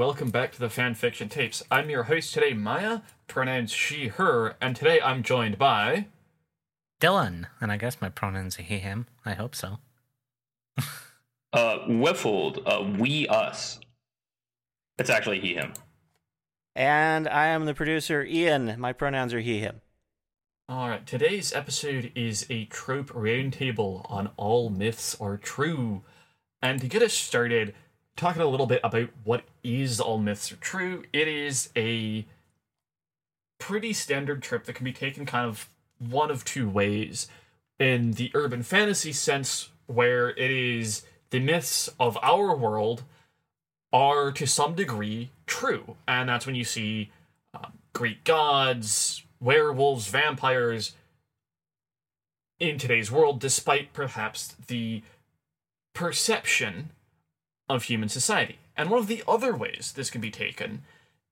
Hello, everyone, and welcome back to the Fanfiction Tapes. I'm your host today, Maya, pronouns she, her, and today I'm joined by. Dylan, and I guess my pronouns are he, him. I hope so. Uh, wifld, uh, we, us. It's actually he, him. And I am the producer, Ian. My pronouns are he, him. Alright, today's episode is a trope roundtable on all myths are true. And to get us started, talking a little bit about what is all myths are true, it is a pretty standard trip that can be taken kind of one of two ways. In the urban fantasy sense, where it is the myths of our world are to some degree true. And that's when you see um, Greek gods, werewolves, vampires in today's world, despite perhaps the perception of human society. And one of the other ways this can be taken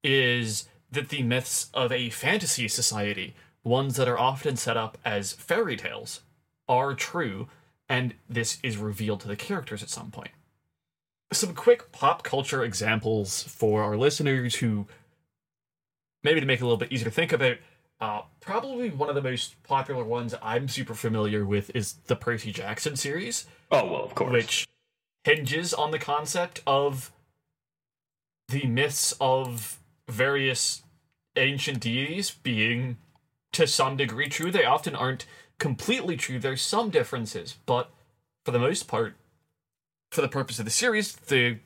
is that the myths of a fantasy society, ones that are often set up as fairy tales, are true, and this is revealed to the characters at some point. Some quick pop culture examples for our listeners who maybe to make it a little bit easier to think about. Uh, probably one of the most popular ones I'm super familiar with is the Percy Jackson series, Oh, well, of course. which hinges on the concept of the myths of various ancient deities being to some degree true. They often aren't completely true. There's some differences, but for the most part, for the purpose of the series, the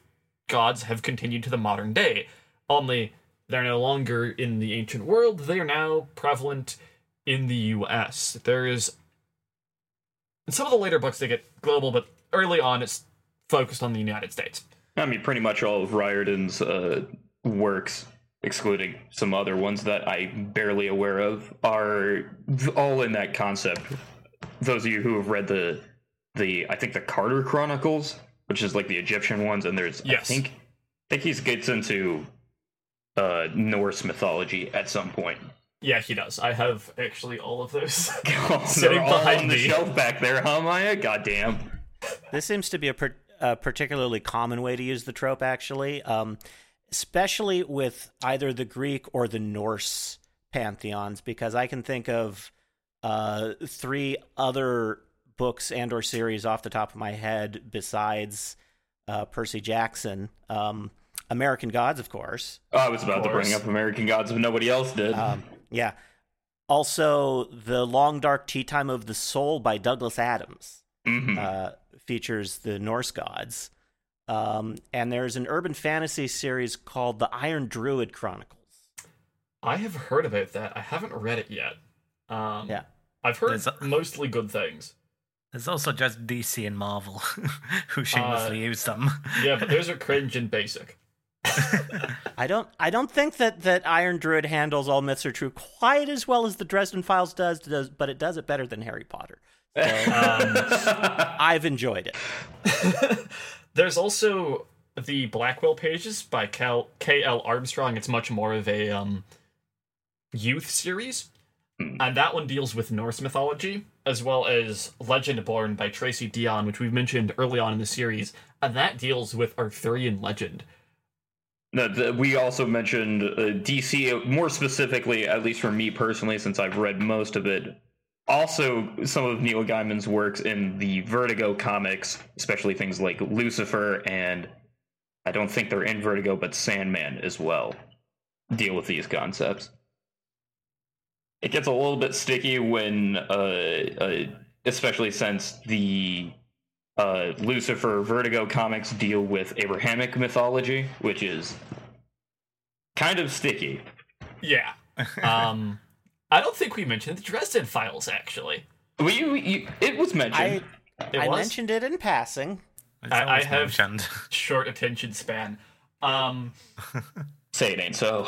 gods have continued to the modern day. Only they're no longer in the ancient world, they are now prevalent in the US. There is in some of the later books they get global, but early on it's focused on the United States. I mean, pretty much all of Riordan's uh, works, excluding some other ones that I'm barely aware of, are all in that concept. Those of you who have read the, the I think the Carter Chronicles, which is like the Egyptian ones, and there's Yes. I think I think he gets into uh, Norse mythology at some point. Yeah, he does. I have actually all of those. Oh, Sitting they're all behind on the shelf back there, huh, Maya? Goddamn. This seems to be a, per- a particularly common way to use the trope, actually, um, especially with either the Greek or the Norse pantheons, because I can think of uh, three other books and or series off the top of my head besides uh, Percy Jackson. Um, American Gods, of course. Oh, I was about to bring up American Gods but nobody else did. Um, yeah. Also, The Long Dark Tea Time of the Soul by Douglas Adams Mhm. uh, features the Norse gods. Um, and there's an urban fantasy series called The Iron Druid Chronicles. I have heard about that. I haven't read it yet. Um, Yeah. I've heard There's mostly good things. There's also just DC and Marvel who shamelessly use them. Yeah, but those are cringe and basic. I don't I don't think that, that Iron Druid handles all myths are true quite as well as the Dresden Files does, does but it does it better than Harry Potter. So Um, I've enjoyed it. There's also the Blackwell pages by Cal- K.L. Armstrong. It's much more of a um, youth series. And that one deals with Norse mythology, as well as Legendborn by Tracy Deonn, which we've mentioned early on in the series. And that deals with Arthurian legend. No, the, we also mentioned uh, DC, more specifically, at least for me personally, since I've read most of it. Also, some of Neil Gaiman's works in the Vertigo comics, especially things like Lucifer and I don't think they're in Vertigo, but Sandman as well, deal with these concepts. It gets a little bit sticky when, uh, uh, especially since the uh, Lucifer Vertigo comics deal with Abrahamic mythology, which is kind of sticky. Yeah. Um, I don't think we mentioned the Dresden Files, actually. Well, you, you, it was I mentioned. It I was? mentioned it in passing. I- I have- mentioned. Short attention span. Um, Say it ain't so.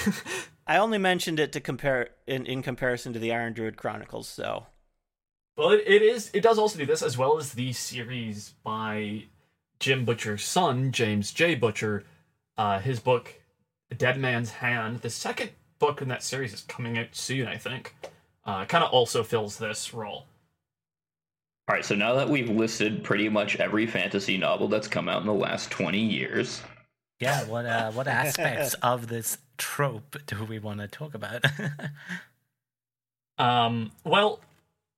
I only mentioned it to compare in, in comparison to the Iron Druid Chronicles, so Well, it, it is. It does also do this as well as the series by Jim Butcher's son, James J. Butcher. Uh, his book, Dead Man's Hand. The second book in that series is coming out soon, I think. Uh, kind of also fills this role. All right, so now that we've listed pretty much every fantasy novel that's come out in the last 20 years, Yeah, what uh, what aspects of this trope do we want to talk about? Um, well,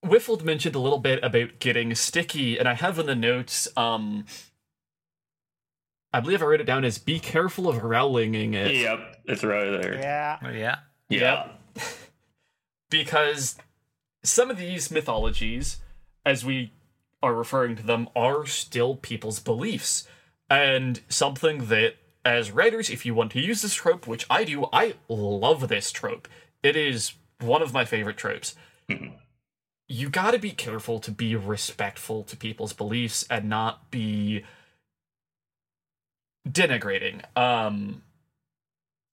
wifld mentioned a little bit about getting sticky, and I have in the notes, um, I believe I wrote it down as be careful of rowlinging it. Yep, it's right there. Yeah. Oh, yeah. Yeah. because some of these mythologies, as we are referring to them, are still people's beliefs. And something that, as writers, if you want to use this trope, which I do, I love this trope. It is one of my favorite tropes. Mm-hmm. You gotta be careful to be respectful to people's beliefs and not be denigrating. Um,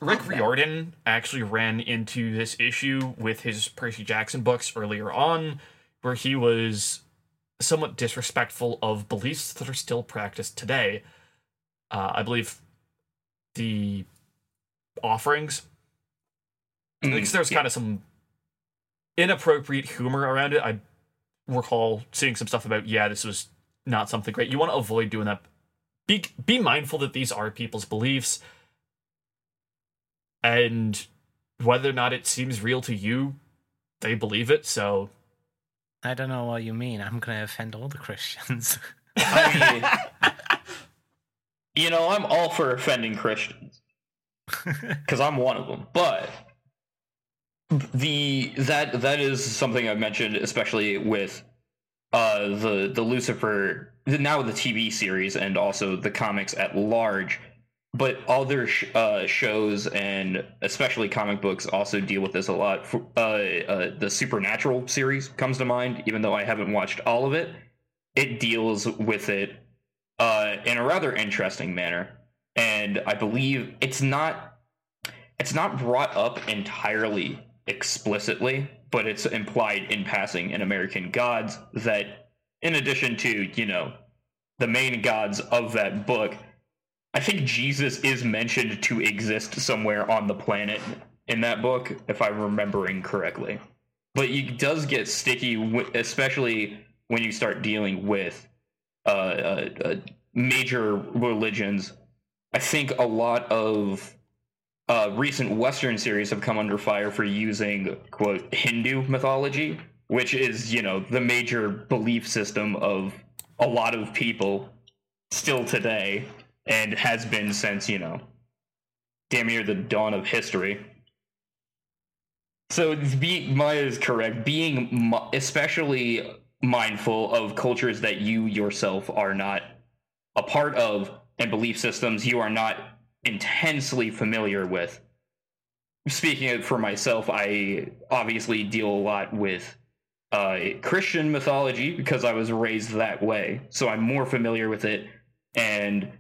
Rick Riordan actually ran into this issue with his Percy Jackson books earlier on, where he was somewhat disrespectful of beliefs that are still practiced today. Uh, I believe the offerings. I think there's kind of some inappropriate humor around it. I recall seeing some stuff about, yeah, this was not something great. You want to avoid doing that. Be be mindful that these are people's beliefs and whether or not it seems real to you, they believe it. So I don't know what you mean. I'm going to offend all the Christians. I mean, you know, I'm all for offending Christians because I'm one of them. But the that that is something I've mentioned, especially with uh, the the Lucifer now the TV series and also the comics at large. But other sh- uh, shows and especially comic books also deal with this a lot. For, uh, uh, the Supernatural series comes to mind, even though I haven't watched all of it. It deals with it uh, in a rather interesting manner, and I believe it's not it's not brought up entirely explicitly, but it's implied in passing in American Gods that, in addition to you know the main gods of that book, I think Jesus is mentioned to exist somewhere on the planet in that book, if I'm remembering correctly. But it does get sticky, especially when you start dealing with uh, uh, uh, major religions. I think a lot of uh, recent Western series have come under fire for using quote Hindu mythology, which is you know the major belief system of a lot of people still today, and has been since you know damn near the dawn of history. So be Maya is correct. Being especially mindful of cultures that you yourself are not a part of and belief systems you are not intensely familiar with. Speaking for myself, I obviously deal a lot with uh, Christian mythology because I was raised that way, so I'm more familiar with it. And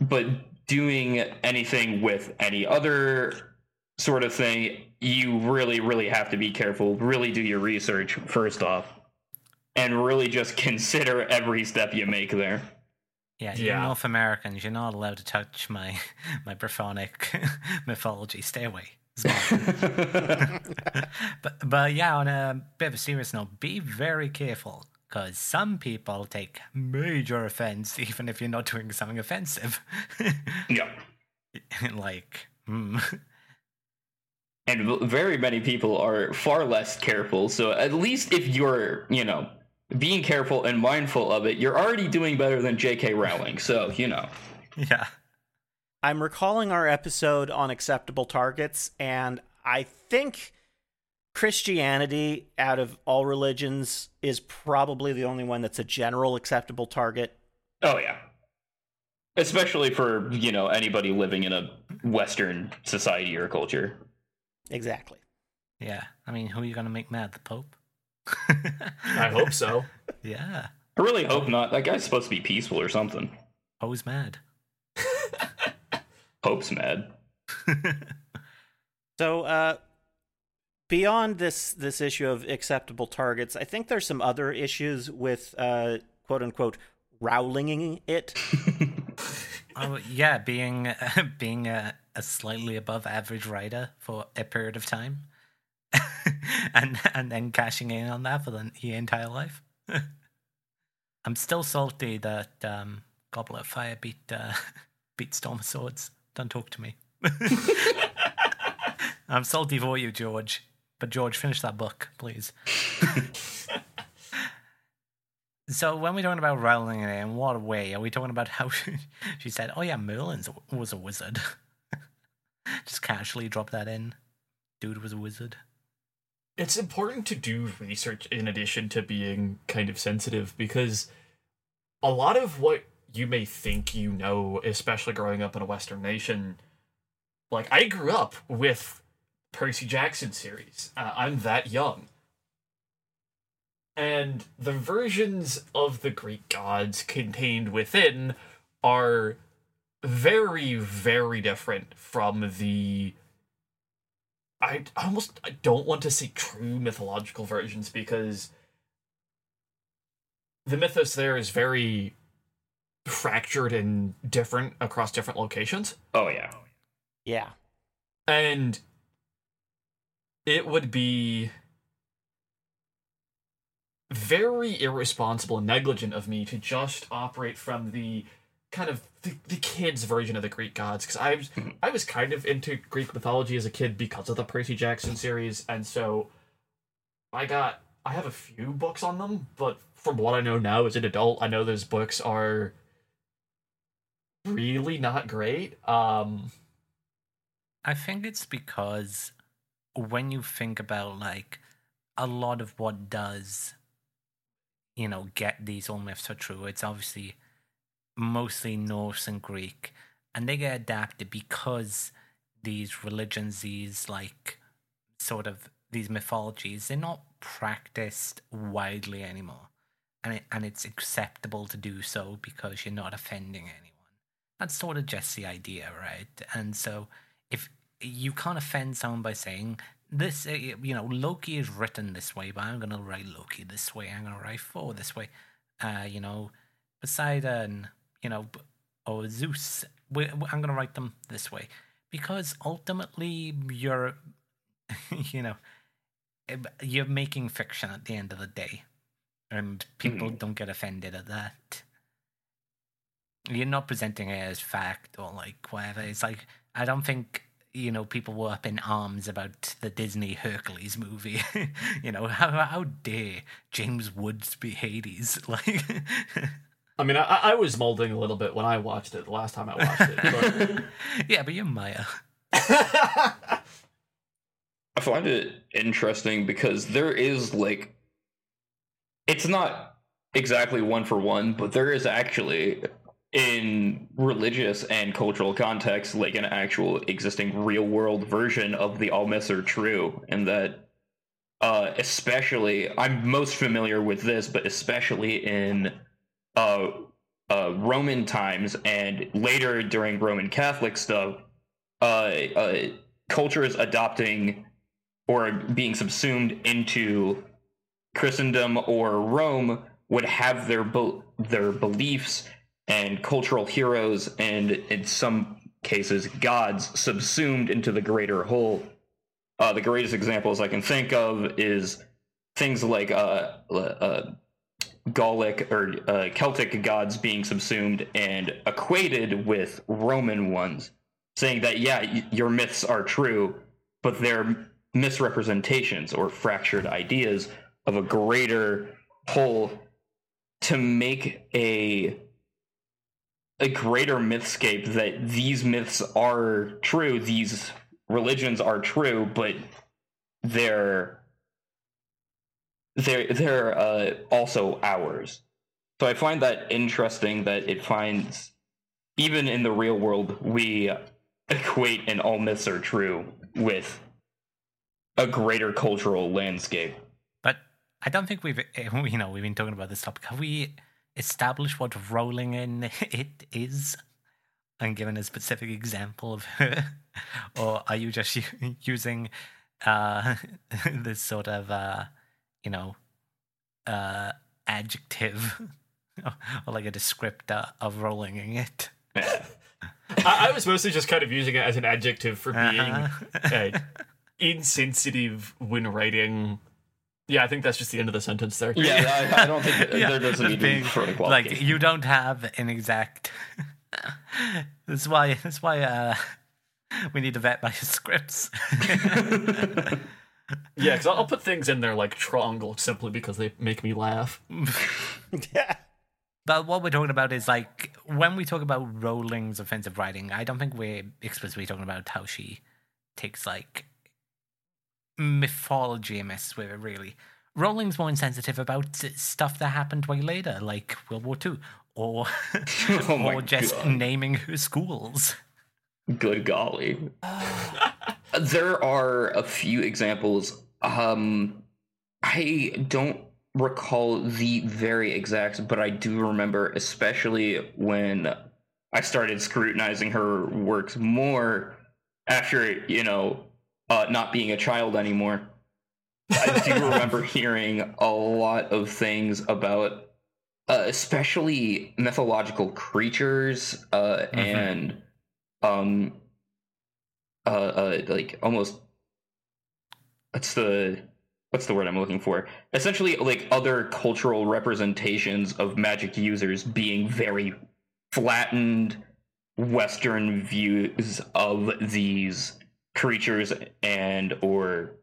but doing anything with any other sort of thing, you really, really have to be careful. Really do your research first off, and really just consider every step you make there. Yeah, you Yeah. North Americans, you're not allowed to touch my my Brythonic mythology. Stay away. It's mine. but but yeah, on a bit of a serious note, be very careful because some people take major offense even if you're not doing something offensive. yeah. like, hmm. and very many people are far less careful so at least if you're you know being careful and mindful of it you're already doing better than jk rowling so you know yeah, I'm recalling our episode on acceptable targets, and I think Christianity, out of all religions, is probably the only one that's a general acceptable target. oh yeah especially for you know anybody living in a western society or culture Exactly. yeah. I mean, who are you gonna make mad? The Pope? I hope so. Yeah, i really hope not that guy's supposed to be peaceful or something Poe's mad. Pope's mad So, uh, beyond this this issue of acceptable targets, I think there's some other issues with uh, quote unquote rowlinging it. Oh yeah, being being a, a slightly above average writer for a period of time, and and then cashing in on that for the your entire life. I'm still salty that um, Goblet of Fire beat uh, beat Storm of Swords. Don't talk to me. I'm salty for you, George. But George, finish that book, please. so when we're talking about rolling it in what way? Are we talking about how she said, "Oh yeah, Merlin was a wizard"? Just casually drop that in. Dude was a wizard. It's important to do research in addition to being kind of sensitive because a lot of what you may think you know, especially growing up in a Western nation, like I grew up with Percy Jackson series. Uh, I'm that young. And the versions of the Greek gods contained within are very, very different from the. I almost I don't want to say true mythological versions because the mythos there is very fractured and different across different locations. Oh yeah. Yeah. And it would be very irresponsible and negligent of me to just operate from the kind of the, the kids version of the Greek gods because I was mm-hmm. I was kind of into Greek mythology as a kid because of the Percy Jackson series and so I got I have a few books on them but from what I know now as an adult I know those books are really not great um I think it's because when you think about like a lot of what does you know get these all myths are true it's obviously mostly norse and greek and they get adapted because these religions these like sort of these mythologies they're not practiced widely anymore and it, and it's acceptable to do so because you're not offending anyone that's sort of just the idea right? And so if you can't offend someone by saying this uh, you know loki is written this way but i'm gonna write loki this way i'm gonna write thor this way uh you know poseidon you know or zeus i'm gonna write them this way. Because ultimately you're you know you're making fiction at the end of the day and people Mhm. don't get offended at that you're not presenting it as fact or like whatever. It's like i don't think you know people were up in arms about the disney hercules movie. You know how, how dare james woods be hades? Like I mean, I, I was molding a little bit when I watched it the last time I watched it. yeah but you're maya. I find it interesting because there is like it's not exactly one for one, but there is actually in religious and cultural context like an actual existing real world version of the all myths are true and that uh especially I'm most familiar with this but especially in uh uh Roman times and later during Roman Catholic stuff uh, uh culture is adopting or being subsumed into Christendom or Rome would have their be- their beliefs and cultural heroes and in some cases gods subsumed into the greater whole. Uh, the greatest examples I can think of is things like uh, uh, Gallic or uh, Celtic gods being subsumed and equated with Roman ones, saying that yeah, y- your myths are true, but they're misrepresentations or fractured ideas of a greater whole to make a a greater mythscape that these myths are true, these religions are true, but they're they're they're uh, also ours. So I find that interesting that it finds even in the real world we equate and all myths are true with a greater cultural landscape. but i don't think we've eh, you know we've been talking about this topic have we established what rolling in it is and given a specific example of her or are you just using uh this sort of uh you know uh adjective or like a descriptor of rolling in it I, I was mostly just kind of using it as an adjective for being Uh-huh. uh, insensitive when writing. Yeah, I think that's just the end of the sentence there. Yeah, I, I don't think Yeah, there doesn't just need to be being- further like qualification. you don't have an exact That's why. That's why. Uh, we need to vet my scripts. Yeah, because I'll put things in there like triangle simply because they make me laugh. yeah. But what we're talking about is like when we talk about Rowling's offensive writing, I don't think we're explicitly talking about how she takes like mythology messes with it. Really, Rowling's more insensitive about stuff that happened way later, like World War Two, or Oh or just God. naming her schools. Good golly. there are a few examples. Um, I don't recall the very exact, but I do remember, especially when I started scrutinizing her works more after, you know, uh, not being a child anymore. I do remember hearing a lot of things about, uh, especially mythological creatures, uh, Mhm. and um, uh, uh, like almost what's the what's the word I'm looking for? Essentially, like other cultural representations of magic users being very flattened Western views of these creatures and or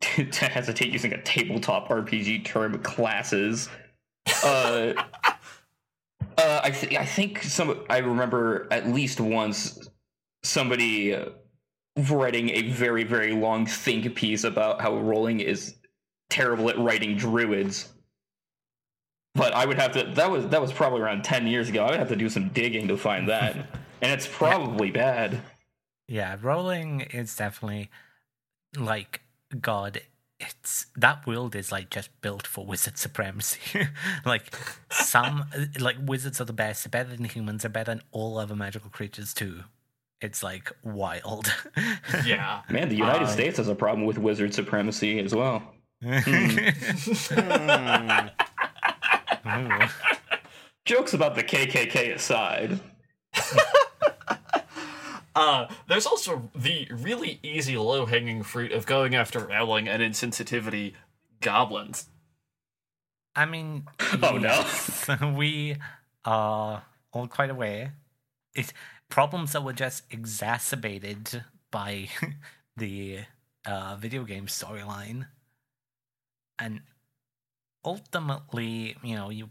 to hesitate using a tabletop RPG term classes. Uh, uh, I th- I think some I remember at least once somebody writing a very very long think piece about how Rowling is terrible at writing druids. But I would have to that was that was probably around 10 years ago. I would have to do some digging to find that. and it's probably bad. Yeah, Rowling is definitely like God. It's that world is like just built for wizard supremacy. like some like wizards are the best, they're better than humans, they're better than all other magical creatures too. It's like wild. Yeah. Man, the United Um, States has a problem with wizard supremacy as well. Hmm. Jokes about the KKK aside. Uh, there's also the really easy low hanging fruit of going after Rowling and insensitivity goblins. I mean, Oh, no. we are all quite aware. It's problems that were just exacerbated by the uh, video game storyline, and ultimately, you know, you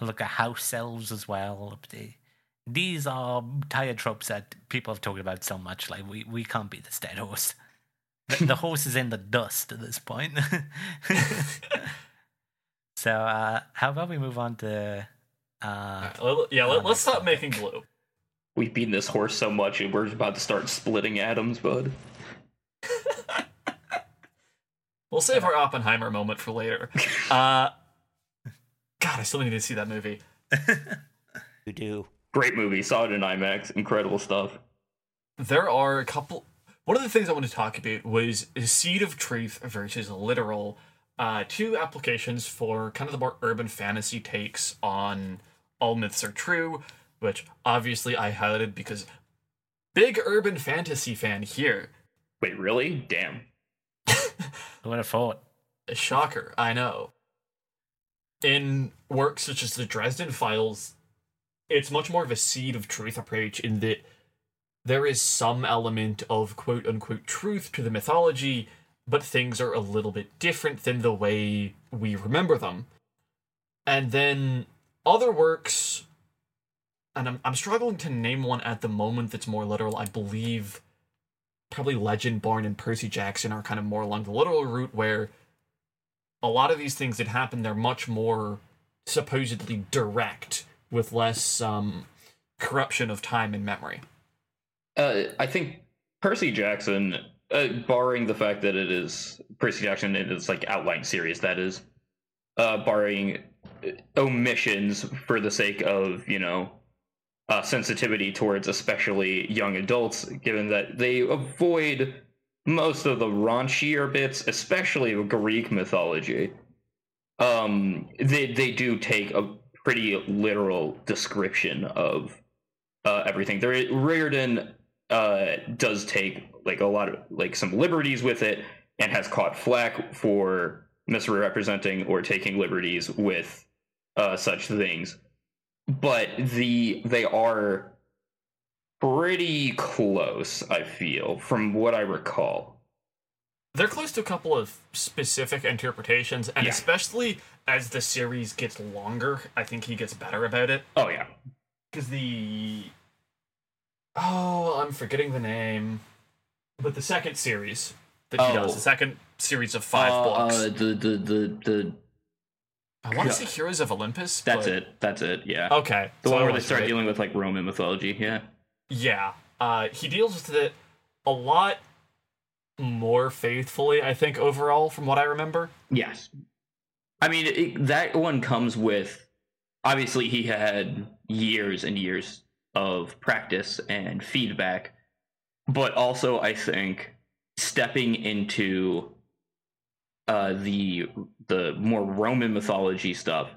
look at house elves as well. They, these are tired tropes that people have talked about so much. Like we, we can't beat this dead horse. The, the horse is in the dust at this point. so, uh, how about we move on to? Uh, Uh, yeah, let, let's stop next making glue. We've beaten this horse so much and we're about to start splitting atoms, bud. We'll save our Oppenheimer moment for later. Uh, God, I still need to see that movie. You do. Great movie. Saw it in IMAX. Incredible stuff. There are a couple. One of the things I want to talk about was Seed of Truth versus Literal. Uh, two applications for kind of the more urban fantasy takes on All Myths Are True, which obviously I highlighted because big urban fantasy fan here. Wait, really? Damn. who would have thought? A shocker, I know. In works such as the Dresden Files, it's much more of a seed of truth approach in that there is some element of quote unquote truth to the mythology, but things are a little bit different than the way we remember them. And then other works, and I'm, I'm struggling to name one at the moment that's more literal. I believe probably Legendborn and Percy Jackson are kind of more along the literal route where a lot of these things that happen they're much more supposedly direct with less um corruption of time and memory. Uh, I think Percy Jackson, uh, barring the fact that it is Percy Jackson its like outline series, that is, uh, barring omissions for the sake of you know uh, sensitivity towards especially young adults, given that they avoid most of the raunchier bits, especially Greek mythology. Um, they they do take a pretty literal description of uh, everything. There, Riordan uh, does take like a lot of like some liberties with it, and has caught flack for misrepresenting or taking liberties with uh, such things. But the they are pretty close, I feel, from what I recall. They're close to a couple of specific interpretations, and Yeah. especially as the series gets longer, I think he gets better about it. Oh yeah. Because the. Oh, I'm forgetting the name. But the second series that he Oh. does, the second series of five Uh, books. uh, the the the the I want yeah. to say Heroes of Olympus. that's but- it. That's it. Yeah. Okay. the so one where they start dealing with like Roman mythology. Yeah. Yeah. Uh, he deals with it a lot more faithfully, I think, overall, from what I remember. Yes. I mean, it, that one comes with obviously he had years and years of practice and feedback, but also I think stepping into uh, the the more Roman mythology stuff,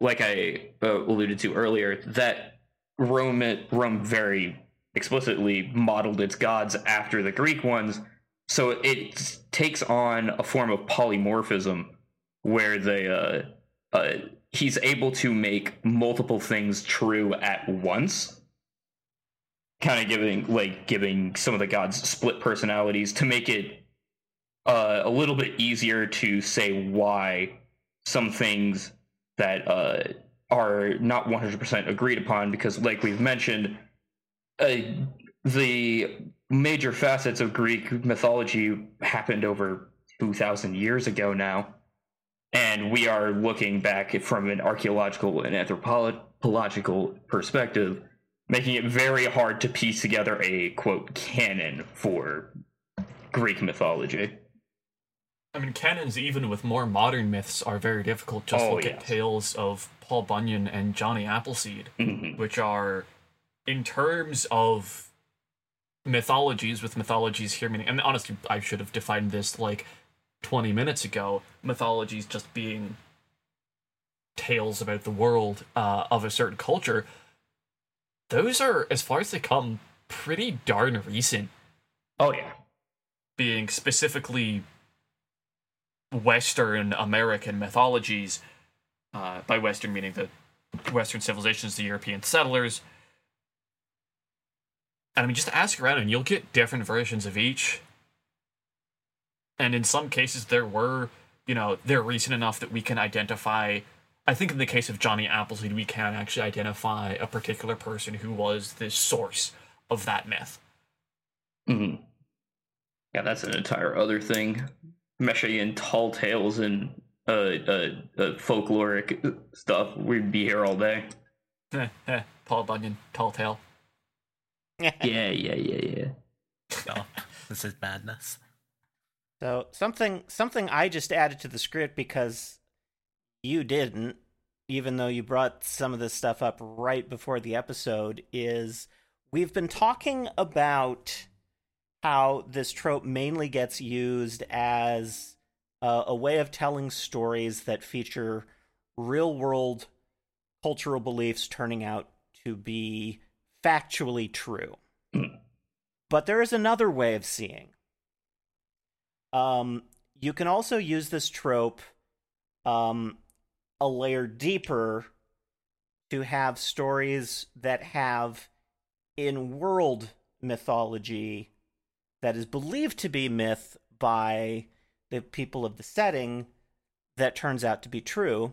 like I uh, alluded to earlier, that Rome Rome very explicitly modeled its gods after the Greek ones, so it takes on a form of polymorphism where they uh, uh, he's able to make multiple things true at once. Kind of giving like giving some of the gods split personalities to make it uh, a little bit easier to say why some things that uh, are not 100% agreed upon because like we've mentioned uh, the major facets of greek mythology happened over 2000 years ago now and we are looking back from an archaeological and anthropological perspective making it very hard to piece together a quote canon for greek mythology I mean, canons, even with more modern myths, are very difficult. Just Oh, look at tales of Paul Bunyan and Johnny Appleseed, Mhm. which are, in terms of mythologies, with mythologies here meaning, and honestly, I should have defined this like 20 minutes ago. Mythologies just being tales about the world uh, of a certain culture. Those are, as far as they come, pretty darn recent oh yeah being specifically Western American mythologies. Uh, by Western meaning the Western civilizations, the European settlers. And I mean, just ask around and you'll get different versions of each. And in some cases, there were, you know, they're recent enough that we can identify. I think in the case of Johnny Appleseed, we can actually identify a particular person who was the source of that myth. hmm yeah that's an entire other thing meshing in tall tales and uh, uh, uh folkloric stuff we'd be here all day Paul Bunyan, tall tale. yeah yeah yeah yeah Oh, this is madness. So something something I just added to the script because you didn't, even though you brought some of this stuff up right before the episode, is we've been talking about how this trope mainly gets used as uh, a way of telling stories that feature real world cultural beliefs turning out to be factually true. Hmm. But there is another way of seeing. Um, you can also use this trope um, a layer deeper to have stories that have in world mythology that is believed to be myth by the people of the setting that turns out to be true.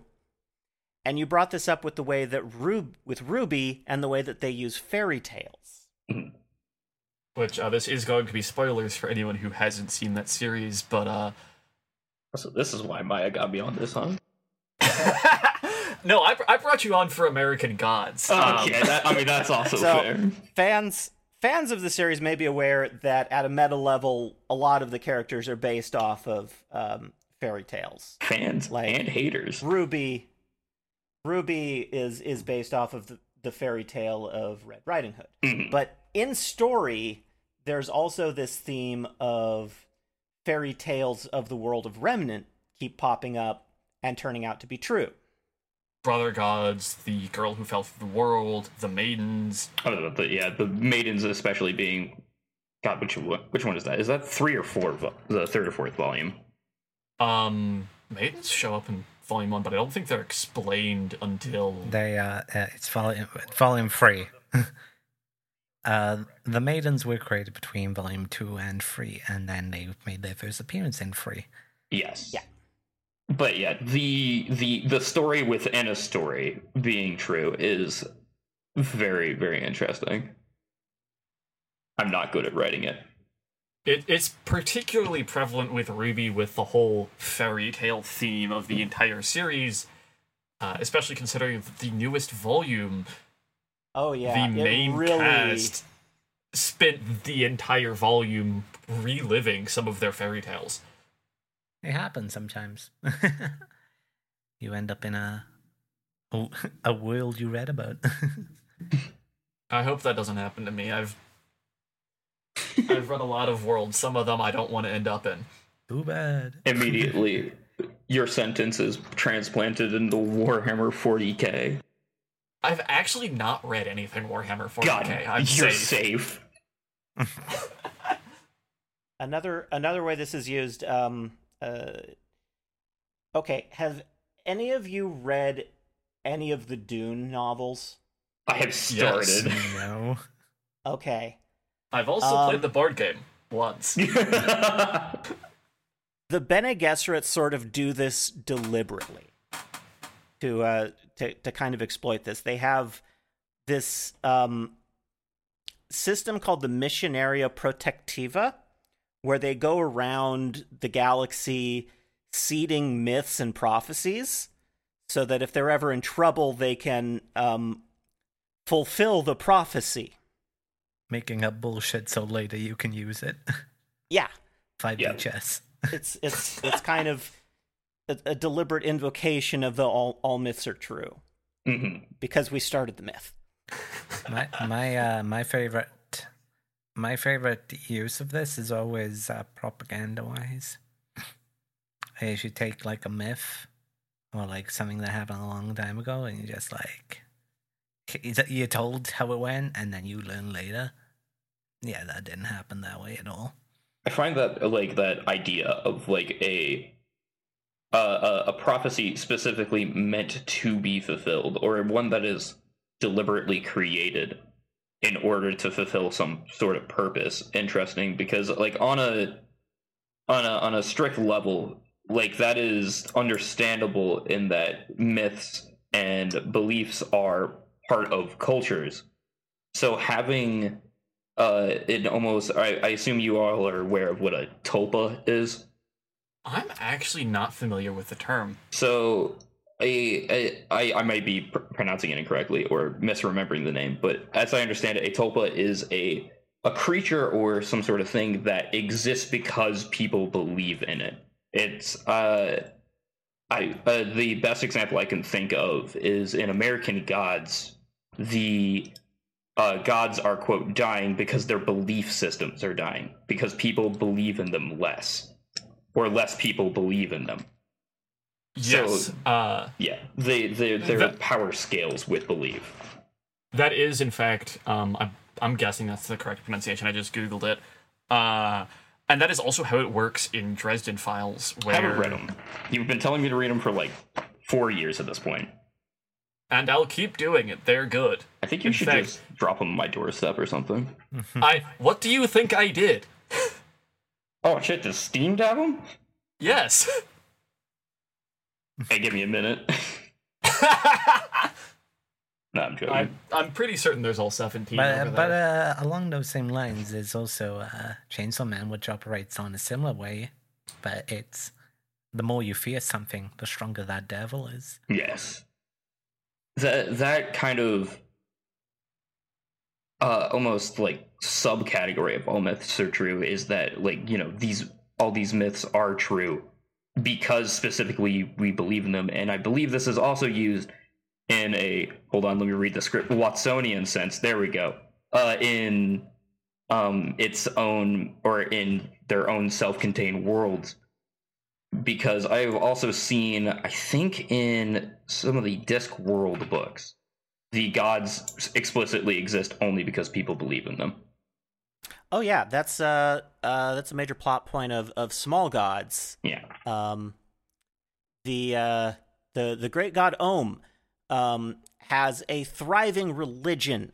And you brought this up with the way that Rub- with RWBY and the way that they use fairy tales. Which uh, this is going to be spoilers for anyone who hasn't seen that series, but uh, so this is why maya got me on this huh no, I, I brought you on for American Gods. Um, okay that, i mean that's also So- fair fans fans of the series may be aware that at a meta level, a lot of the characters are based off of um, fairy tales. fans Like- and haters Ruby, Ruby is is based off of the, the fairy tale of Red Riding Hood. Mhm. But in story, there's also this theme of fairy tales of the world of Remnant keep popping up and turning out to be true. Brother Gods, the girl who fell through the world, the maidens. Oh, the, yeah, the maidens especially being. God, which one? Which one is that? Is that three or four? vo- The third or fourth volume? Um, maidens show up in volume one, but I don't think they're explained until. They uh, uh it's volume volume three. Uh, the maidens were created between volume two and three, and then they made their first appearance in three. Yes. Yeah. But yeah, the the the story within a story being true is very very interesting. I'm not good at writing it. It, it's particularly prevalent with RWBY with the whole fairy tale theme of the entire series, uh, especially considering the newest volume, Oh yeah, the main really. cast spent the entire volume reliving some of their fairy tales. It happens sometimes. you end up in a a, a world you read about. I hope that doesn't happen to me. I've I've read a lot of worlds. Some of them I don't want to end up in. Too bad. Immediately, your sentence is transplanted into Warhammer 40k. I've actually not read anything Warhammer 40k. God, I'm you're safe. safe. Another another way this is used. Um, uh, okay, have any of you read any of the Dune novels? I have started. No. Okay, I've also Um, played the board game once. the Bene Gesserit sort of do this deliberately to uh to to kind of exploit this. They have this um system called the Missionaria Protectiva where they go around the galaxy seeding myths and prophecies so that if they're ever in trouble they can um fulfill the prophecy. Making up bullshit so later you can use it. Yeah. 5 Yeah. chess. it's it's it's kind of a, a deliberate invocation of the all all myths are true Mhm. because we started the myth. my my uh my favorite my favorite use of this is always uh, propaganda wise is you take like a myth or like something that happened a long time ago and you just like you're told how it went and then you learn later yeah that didn't happen that way at all I find that like that idea of like a uh, a, a prophecy specifically meant to be fulfilled, or one that is deliberately created in order to fulfill some sort of purpose. Interesting, because like on a on a on a strict level, like that is understandable in that myths and beliefs are part of cultures. So having uh it almost I, I assume you all are aware of what a tulpa is. I'm actually not familiar with the term. So I I might be pr- pronouncing it incorrectly or misremembering the name, but as I understand it, a tulpa is a a creature or some sort of thing that exists because people believe in it. It's uh, I uh, the best example I can think of is in American Gods. The uh, gods are quote dying because their belief systems are dying because people believe in them less, or less people believe in them. Yes, So- uh, Yeah, they they their That- power scales with belief. that is in fact. Um, I'm I'm guessing that's the correct pronunciation. I just googled it. Uh, and that is also how it works in Dresden Files, I where haven't read them. You've been telling me to read them for like four years at this point. And I'll keep doing it. They're good. I think you In should fact- just drop them on my doorstep or something. I. What do you think I did? Oh shit! Does Steam have them? Yes. hey, give me a minute. no, I'm joking. I'm I'm pretty certain there's all 17 But, over but there. uh, along those same lines, there's also uh, Chainsaw Man, which operates on a similar way, but it's the more you fear something, the stronger that devil is. Yes. That that kind of uh almost like subcategory of all myths are true is that like, you know, these all these myths are true because specifically we believe in them and I believe this is also used in a hold on, let me read the script Watsonian sense. There we go. Uh in um its own or in their own self-contained worlds because I've also seen, I think, in some of the Discworld books, the gods explicitly exist only because people believe in them. Oh yeah, that's uh uh that's a major plot point of of small gods. Yeah. Um, the uh the the great god Om um has a thriving religion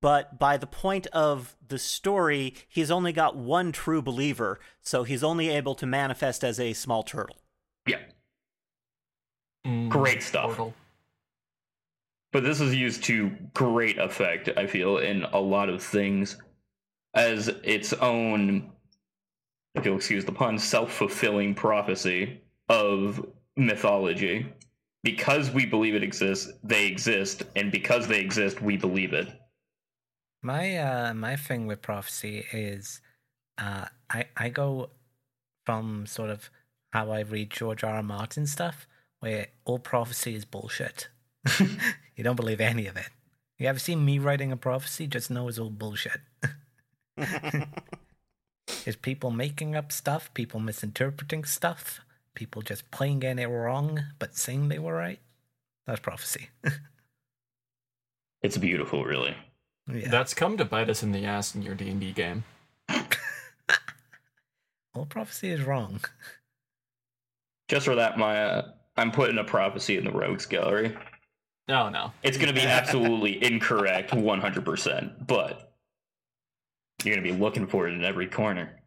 but by the point of the story, he's only got one true believer, so he's only able to manifest as a small turtle. Yeah. Mm, Great stuff. Portal. But this is used to great effect, I feel, in a lot of things as its own, if you'll excuse the pun, self fulfilling prophecy of mythology. Because we believe it exists, they exist, and because they exist, we believe it. My uh my thing with prophecy is uh I I go from sort of how I read George R. R. Martin stuff, where all prophecy is bullshit. you don't believe any of it. You ever seen me writing a prophecy? Just know it's all bullshit. It's people making up stuff, people misinterpreting stuff, people just playing it wrong but saying they were right. That's prophecy. It's beautiful, really. Yeah. That's come to bite us in the ass in your D and D game. all prophecy is wrong. Just for that, my uh, I'm putting a prophecy in the rogues gallery. No, no. It's going to be absolutely incorrect, 100%, but you're going to be looking for it in every corner.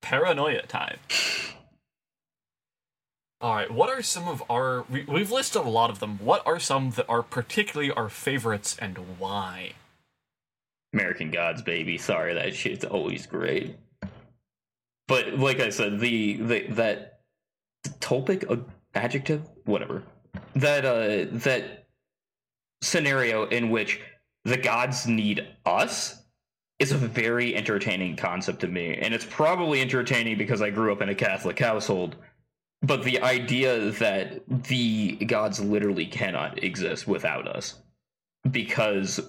Paranoia time. All right, what are some of our? We, we've listed a lot of them. What are some that are particularly our favorites and why? American Gods, baby. Sorry, that shit's always great. But like I said, the, the that topic uh, adjective, whatever. That uh that scenario in which the gods need us is a very entertaining concept to me, and it's probably entertaining because I grew up in a Catholic household. But the idea that the gods literally cannot exist without us because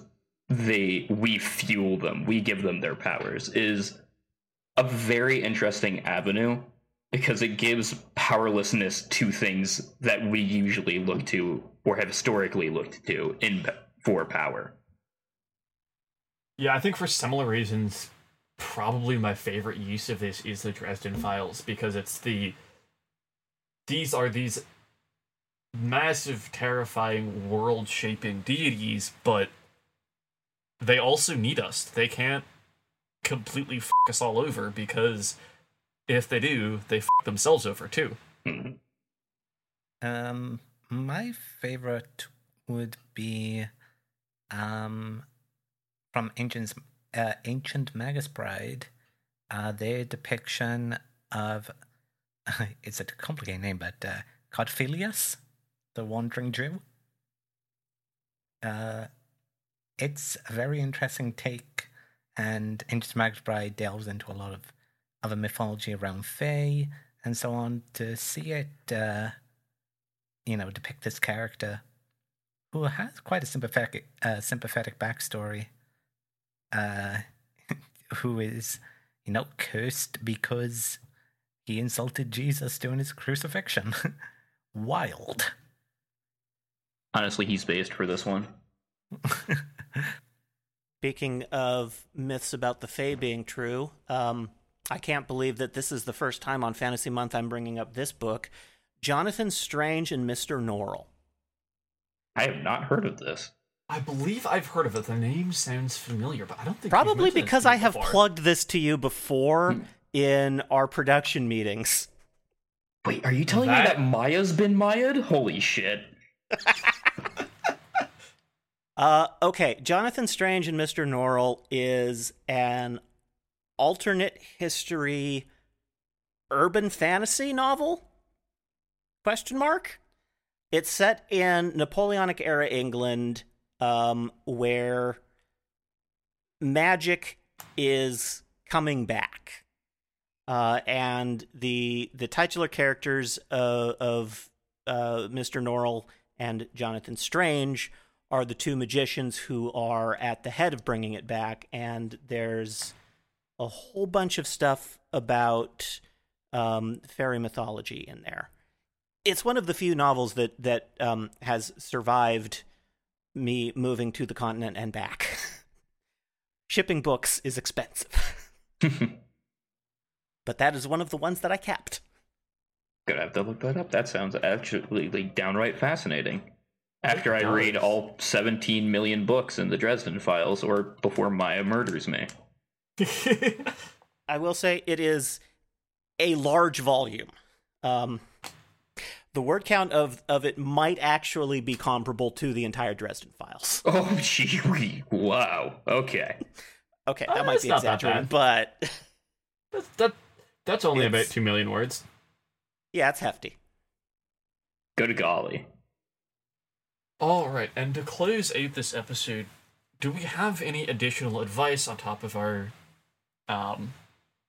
they we fuel them, we give them their powers is a very interesting avenue because it gives powerlessness to things that we usually look to or have historically looked to in for power. Yeah, I think for similar reasons, probably my favorite use of this is the Dresden Files because it's the these are these massive, terrifying, world-shaping deities, but they also need us. They can't completely f us all over because if they do, they f themselves over too. Mhm. Um, my favorite would be, um, from Ancient uh, Ancient Magus Bride, uh, their depiction of it's a complicated name, but uh, Cartaphilus, the Wandering Jew. Uh, it's a very interesting take, and Ancient Magus Bride delves into a lot of other mythology around Fae and so on. To see it, uh, you know, depict this character who has quite a sympathetic, uh, sympathetic backstory, uh, who is, you know, cursed because he insulted Jesus during his crucifixion. Wild. Honestly, he's based for this one. Speaking of myths about the Fae being true, um, I can't believe that this is the first time on Fantasy Month I'm bringing up this book Jonathan Strange and Mr. Norrell. I have not heard of this. I believe I've heard of it. The name sounds familiar, but I don't think Probably because I have before. plugged this to you before Hmm. In our production meetings. Wait, are you telling That- me that Maya's been Maya'd? Holy shit. Uh, okay, Jonathan Strange and Mr. Norrell is an alternate history urban fantasy novel? Question mark? It's set in Napoleonic era England, um, where magic is coming back, uh, and the the titular characters uh, of uh, Mr. Norrell and Jonathan Strange are the two magicians who are at the head of bringing it back, and there's a whole bunch of stuff about um, fairy mythology in there. It's one of the few novels that that um, has survived me moving to the continent and back. Shipping books is expensive, but that is one of the ones that I kept. Gonna have to look that up. That sounds actually downright fascinating. After I read all 17 million books in the Dresden Files, or before Maya murders me. I will say it is a large volume. Um, the word count of, of it might actually be comparable to the entire Dresden Files. Oh, gee, wow. Okay. Okay, Uh, that might it's be not that exaggerated, but That's, that, that's only about 2 million words. yeah, it's hefty. Good golly. All right, and to close out this episode, do we have any additional advice on top of our um,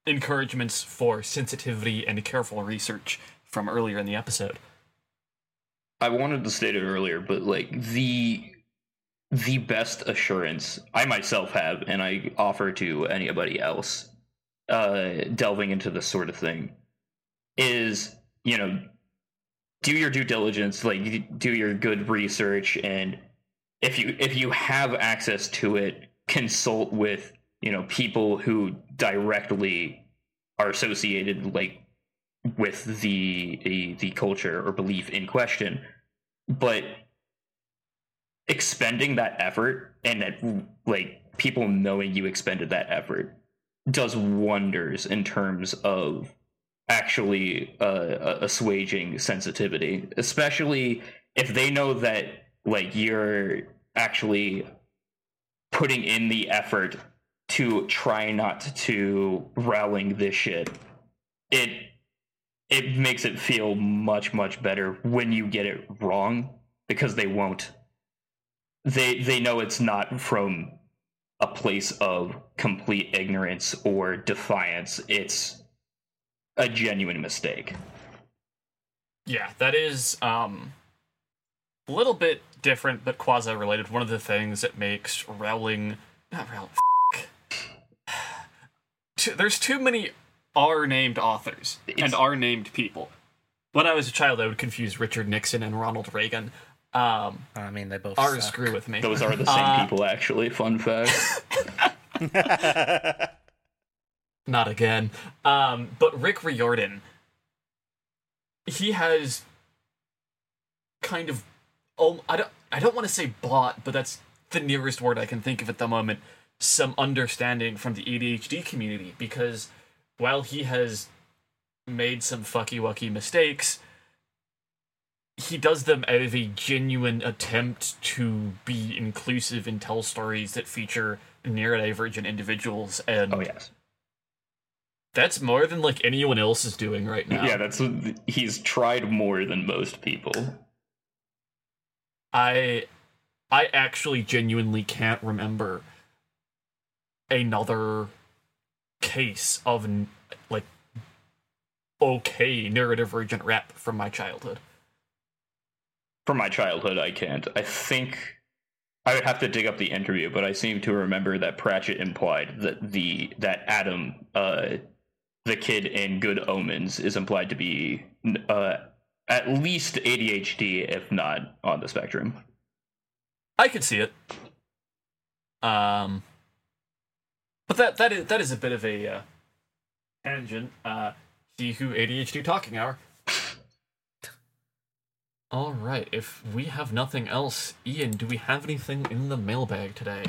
encouragements for sensitivity and careful research from earlier in the episode? I wanted to state it earlier, but like the the best assurance I myself have, and I offer to anybody else uh, delving into this sort of thing, is you know do your due diligence, like do your good research, and if you if you have access to it, consult with you know people who directly are associated like with the the, the culture or belief in question. But expending that effort and that like people knowing you expended that effort does wonders in terms of actually uh, assuaging sensitivity especially if they know that like you're actually putting in the effort to try not to rowling this shit. It it makes it feel much much better when you get it wrong because they won't. They they know it's not from a place of complete ignorance or defiance it's a genuine mistake Yeah, that is um, a little bit different, but quasi related. One of the things that makes Rowling, not Rowling, f- there's too many R named authors and R named people. When I was a child, I would confuse Richard Nixon and Ronald Reagan. Um, I mean, they both. R's suck. screw with me. those are the same Uh, people actually fun fact Not again. Um, but Rick Riordan, he has kind of oh I don't I don't want to say bought, but that's the nearest word I can think of at the moment. Some understanding from the ADHD community because while he has made some fucky wucky mistakes, he does them out of a genuine attempt to be inclusive and tell stories that feature neurodivergent individuals and oh yes that's more than like anyone else is doing right now. yeah that's he's tried more than most people I I actually genuinely can't remember another case of like okay neurodivergent rep from my childhood. From my childhood i can't i think i would have to dig up the interview but i seem to remember that pratchett implied that the that adam uh the kid in good omens is implied to be uh at least adhd if not on the spectrum I could see it. Um but that that is that is a bit of a uh, tangent. Uh see who ADHD talking hour. All right, if we have nothing else, Ian, do we have anything in the mailbag today?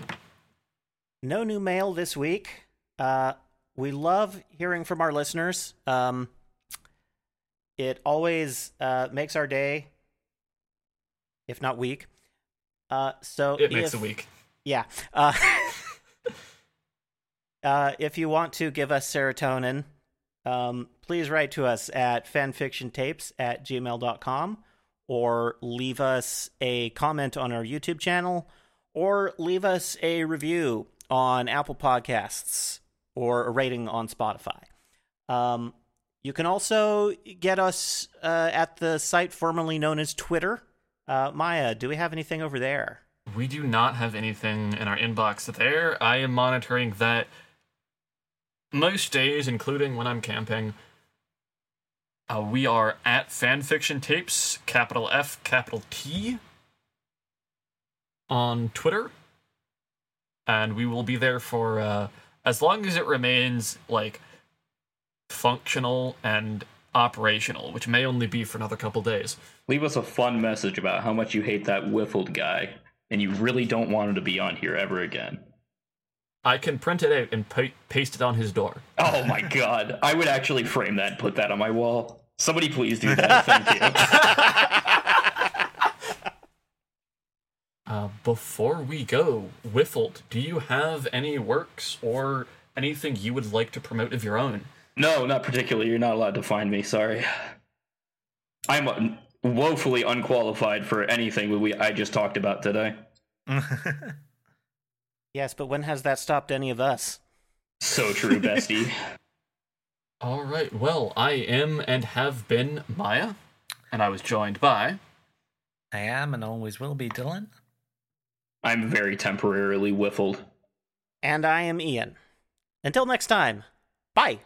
No new mail this week. Uh, we love hearing from our listeners. Um, it always uh, makes our day, if not week. Uh, so It makes a week. Yeah. Uh, uh, if you want to give us serotonin, um, please write to us at fanfictiontapes at gmail.com or leave us a comment on our YouTube channel or leave us a review on Apple Podcasts or a rating on Spotify. Um, you can also get us uh, at the site formerly known as Twitter. Uh, Maya, do we have anything over there? We do not have anything in our inbox there. I am monitoring that most days, including when I'm camping. Uh, we are at fanfiction tapes, capital F, capital T, on Twitter, and we will be there for uh, as long as it remains like functional and operational, which may only be for another couple days. Leave us a fun message about how much you hate that wifld guy, and you really don't want him to be on here ever again. I can print it out and pa- paste it on his door. Oh my god. I would actually frame that and put that on my wall. Somebody please do that. Thank you. Uh, before we go, wifld, do you have any works or anything you would like to promote of your own? No, not particularly. You're not allowed to find me. Sorry. I'm uh, woefully unqualified for anything we I just talked about today. Yes, but when has that stopped any of us? So true, bestie. All right, well, I am and have been Maya, and I was joined by. I am and always will be Dylan. I'm very temporarily wifld. And I am Ian. Until next time, bye.